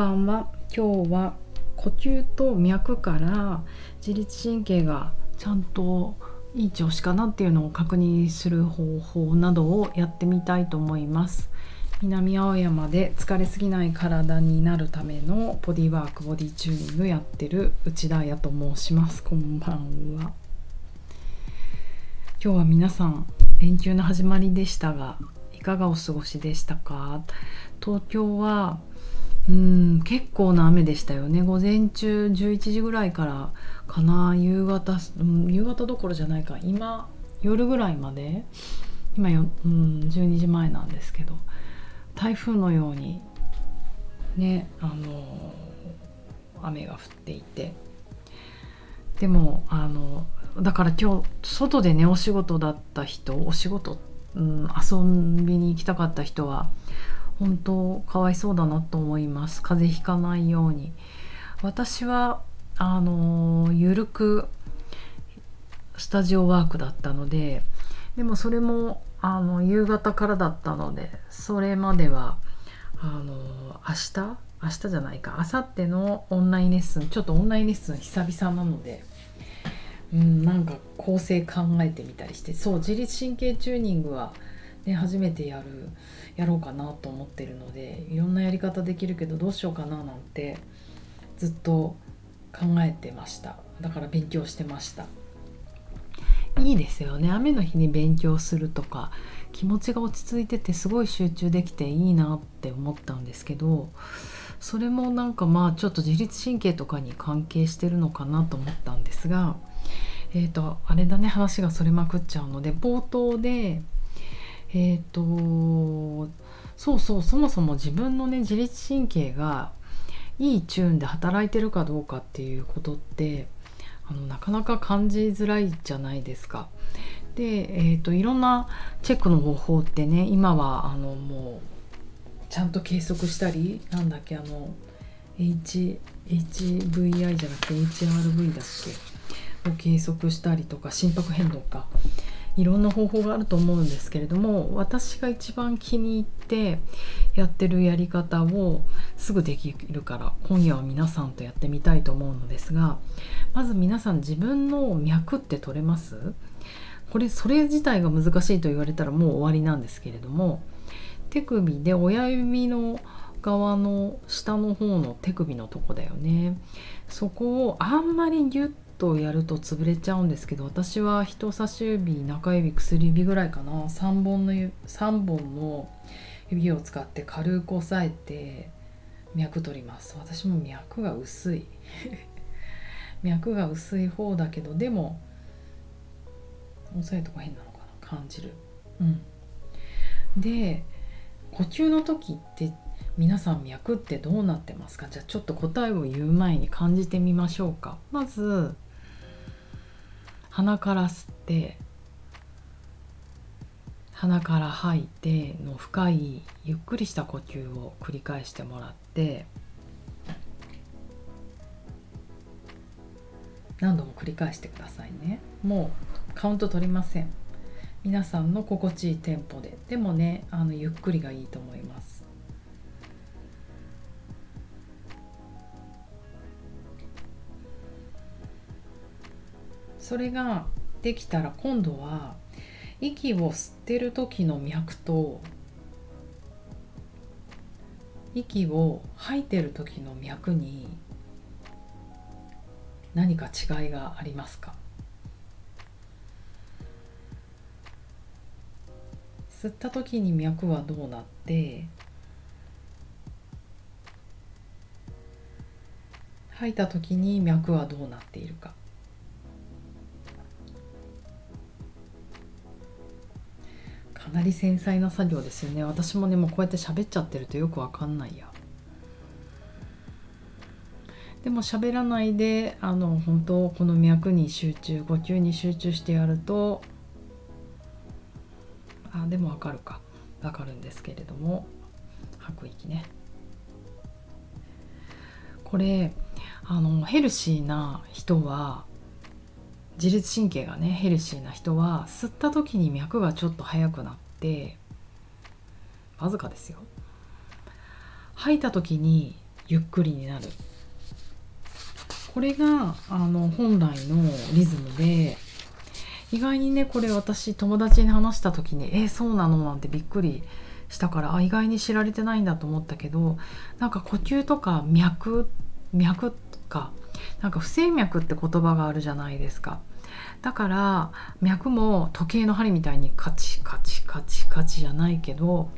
ばんは。今日は呼吸と脈から自律神経がちゃんといい調子かなっていうのを確認する方法などをやってみたいと思います。南青山で疲れすぎない体になるためのボディワークボディチューニングやってる内田彩と申します。こんばんは。今日は皆さん連休の始まりでしたがいかがお過ごしでしたか？東京はうん結構な雨でしたよね。午前中11時ぐらいからかな。夕方、うん、夕方どころじゃないか。今夜ぐらいまで。今よ、うん、12時前なんですけど。台風のようにねあの雨が降っていて。でもあのだから今日外でねお仕事だった人お仕事、うん、遊びに行きたかった人は本当かわいそうだなと思います。風邪ひかないように。私はあのゆるくスタジオワークだったのででもそれもあの夕方からだったのでそれまではあの明日？明日じゃないか。明後日のオンラインレッスンちょっとオンラインレッスン久々なので、うん、なんか構成考えてみたりしてそう自律神経チューニングはね、初めてやるやろうかなと思ってるのでいろんなやり方できるけどどうしようかななんてずっと考えてました。だから勉強してました。いいですよね。雨の日に勉強するとか気持ちが落ち着いててすごい集中できていいなって思ったんですけどそれもなんかまあちょっと自律神経とかに関係してるのかなと思ったんですがえっ、ー、とあれだね話がそれまくっちゃうので冒頭でえっ、ー、とそうそうそもそも自分のね自律神経がいいチューンで働いてるかどうかっていうことってあのなかなか感じづらいじゃないですか。で、えーと、いろんなチェックの方法ってね今はあのもうちゃんと計測したりなんだっけあの H HVI じゃなくて HRV だっけ？を計測したりとか心拍変動かいろんな方法があると思うんですけれども私が一番気に入ってやってるやり方をすぐできるから今夜は皆さんとやってみたいと思うのですがまず皆さん自分の脈って取れます？これそれ自体が難しいと言われたらもう終わりなんですけれども手首で親指の側の下の方の手首のとこだよね。そこをあんまりギュッとやると潰れちゃうんですけど私は人差し指中指薬指ぐらいかな。3本の3本の指を使って軽く押さえて脈取ります。私も脈が薄い。脈が薄い方だけどでも押さえとか変なのかな感じる。うん。で呼吸の時って皆さん脈ってどうなってますか？じゃあちょっと答えを言う前に感じてみましょうか。まず鼻から吸って鼻から吐いての深いゆっくりした呼吸を繰り返してもらって何度も繰り返してくださいね。もうカウント取りません。皆さんの心地いいテンポで。でもねあのゆっくりがいいと思います。それができたら今度は息を吸ってる時の脈と息を吐いてる時の脈に何か違いがありますか？吸った時に脈はどうなって吐いた時に脈はどうなっているか。なり繊細な作業ですよね。私もねもうこうやって喋っちゃってるとよくわかんないや。でも喋らないであの本当この脈に集中呼吸に集中してやるとあでもわかるか。わかるんですけれども。吐く息ね。これあのヘルシーな人は自律神経がねヘルシーな人は吸った時に脈がちょっと速くなってわずかですよ吐いた時にゆっくりになるこれがあの本来のリズムで意外にねこれ私友達に話した時に「えー、そうなの?」なんてびっくりしたからあ意外に知られてないんだと思ったけどなんか呼吸とか脈脈とかなんか不整脈って言葉があるじゃないですか。だから脈も時計の針みたいにカチカチカチカチじゃないけど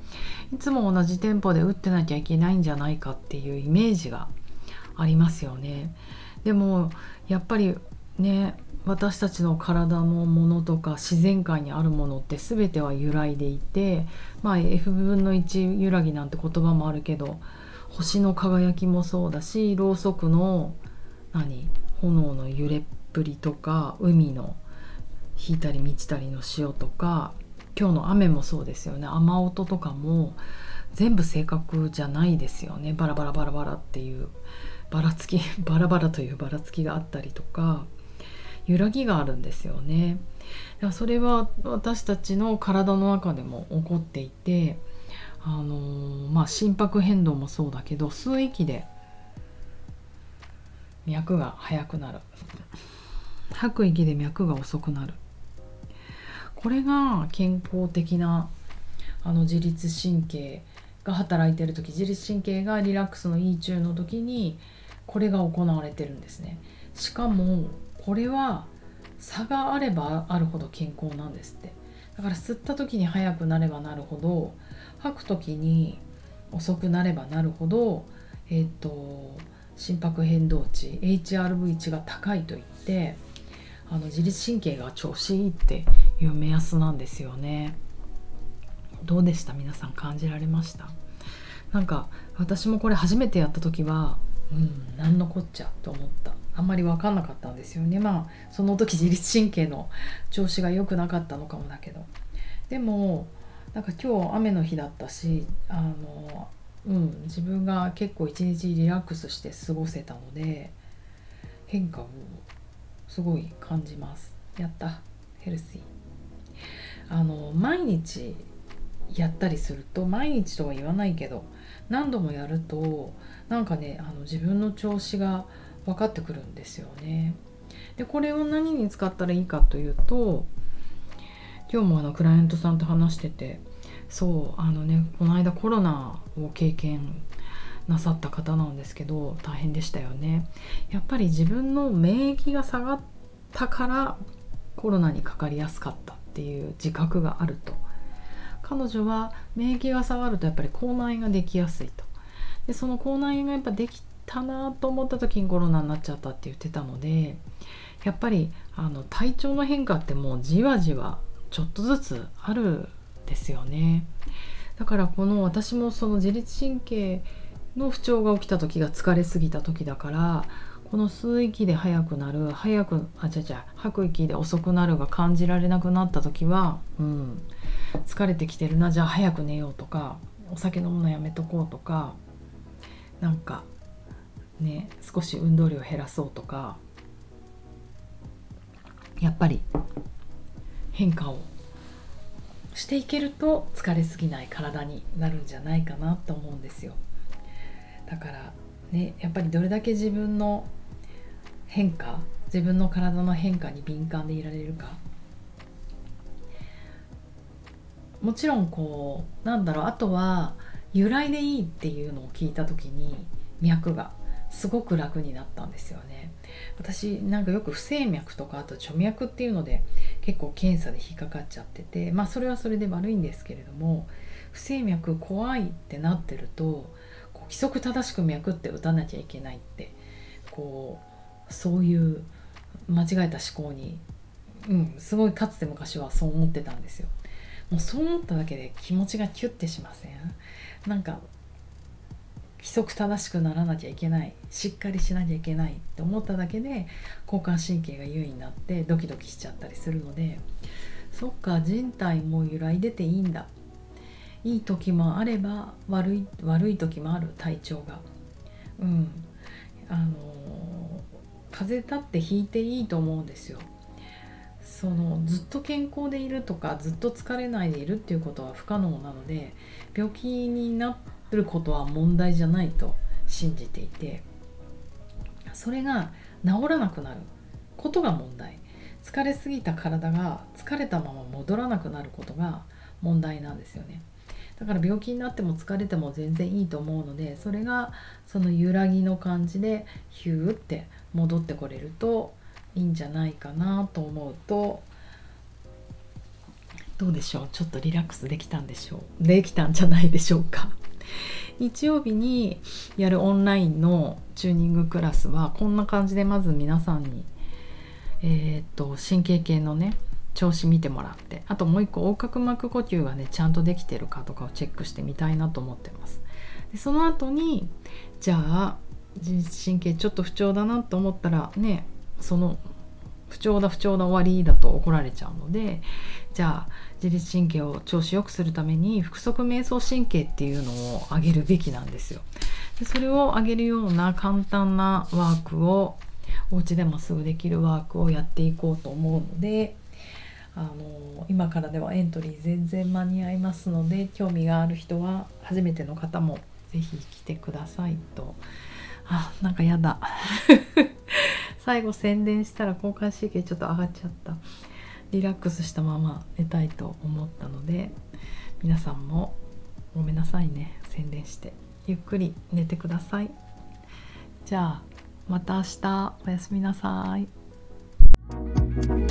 いつも同じテンポで打ってなきゃいけないんじゃないかっていうイメージがありますよね。でもやっぱりね私たちの体のものとか自然界にあるものって全ては揺らいでいてまあ F 分の1揺らぎなんて言葉もあるけど星の輝きもそうだしろうそくの何？炎の揺れっぷりとか海の引いたり満ちたりの潮とか今日の雨もそうですよね。雨音とかも全部正確じゃないですよね。バラバラバラバラっていうばらつき バラバラというばらつきがあったりとか揺らぎがあるんですよね。だからそれは私たちの体の中でも起こっていて、あのー、まあ、心拍変動もそうだけど吸う息で脈が速くなる。吐く息で脈が遅くなる。これが健康的なあの自律神経が働いてる時自律神経がリラックスのいい中の時にこれが行われてるんですね。しかもこれは差があればあるほど健康なんですって。だから吸った時に速くなればなるほど吐く時に遅くなればなるほどえっ、と心拍変動値 HRV 値が高いといってあの自律神経が調子いいっていう目安なんですよね。どうでした？皆さん感じられました？なんか私もこれ初めてやった時はうん何のこっちゃと思った。あんまり分かんなかったんですよね。まあその時 自律神経の調子が良くなかったのかもだけど。でもなんか今日雨の日だったしあのうん自分が結構一日リラックスして過ごせたので変化をすごい感じます。やった。ヘルシー。あの毎日やったりすると毎日とは言わないけど何度もやるとなんかねあの自分の調子が分かってくるんですよね。でこれを何に使ったらいいかというと今日もあのクライアントさんと話しててそうあのねこの間コロナを経験なさった方なんですけど大変でしたよね。やっぱり自分の免疫が下がったからコロナにかかりやすかったっていう自覚があると彼女は免疫が下がるとやっぱり口内炎ができやすいとでその口内炎がやっぱできたなと思った時にコロナになっちゃったって言ってたのでやっぱりあの体調の変化ってもうじわじわちょっとずつあるですよね。だからこの私もその自律神経の不調が起きた時が疲れすぎた時だからこの吸う息で速くなる早くあちゃちゃ吐く息で遅くなるが感じられなくなった時は、うん、疲れてきてるなじゃあ早く寝ようとかお酒飲むのやめとこうとかなんかね少し運動量減らそうとかやっぱり変化をしていけると疲れすぎない体になるんじゃないかなと思うんですよ。だからねやっぱりどれだけ自分の変化自分の体の変化に敏感でいられるか。もちろんこうなんだろうあとは由来でいいっていうのを聞いた時に脈がすごく楽になったんですよね。私なんかよく不整脈とかあと著脈っていうので結構検査で引っかかっちゃっててまあそれはそれで悪いんですけれども不整脈怖いってなってるとこう規則正しく脈って打たなきゃいけないってこうそういう間違えた思考に、うん、すごいかつて昔はそう思ってたんですよ。もうそう思っただけで気持ちがキュッてしません？なんか規則正しくならなきゃいけないしっかりしなきゃいけないって思っただけで交感神経が優位になってドキドキしちゃったりするのでそっか人体も揺らいでていいんだ。いい時もあれば悪い悪い時もある体調が。うん。あの風邪立って引いていいと思うんですよ。そのずっと健康でいるとかずっと疲れないでいるっていうことは不可能なので病気になってることは問題じゃないと信じていてそれが治らなくなる。ことが問題。疲れすぎた体が疲れたまま戻らなくなることが問題なんですよね。だから病気になっても疲れても全然いいと思うのでそれがその揺らぎの感じでヒューって戻ってこれるといいんじゃないかなと思うとどうでしょう？ちょっとリラックスできたんでしょう？できたんじゃないでしょうか？日曜日にやるオンラインのチューニングクラスはこんな感じでまず皆さんにえー、っと神経系のね調子見てもらってあともう一個横隔膜呼吸がねちゃんとできてるかとかをチェックしてみたいなと思ってます。でその後にじゃあ自律神経ちょっと不調だなと思ったらねその不調だ不調だ終わりだと怒られちゃうのでじゃあ自律神経を調子よくするために腹側瞑想神経っていうのを上げるべきなんですよ。でそれを上げるような簡単なワークをお家でもすぐできるワークをやっていこうと思うのであの今からではエントリー全然間に合いますので興味がある人は初めての方も是非来てくださいとあなんかやだ。最後宣伝したら交感神経ちょっと上がっちゃった。リラックスしたまま寝たいと思ったので皆さんもごめんなさいね。宣伝して。ゆっくり寝てください。じゃあまた明日。おやすみなさい。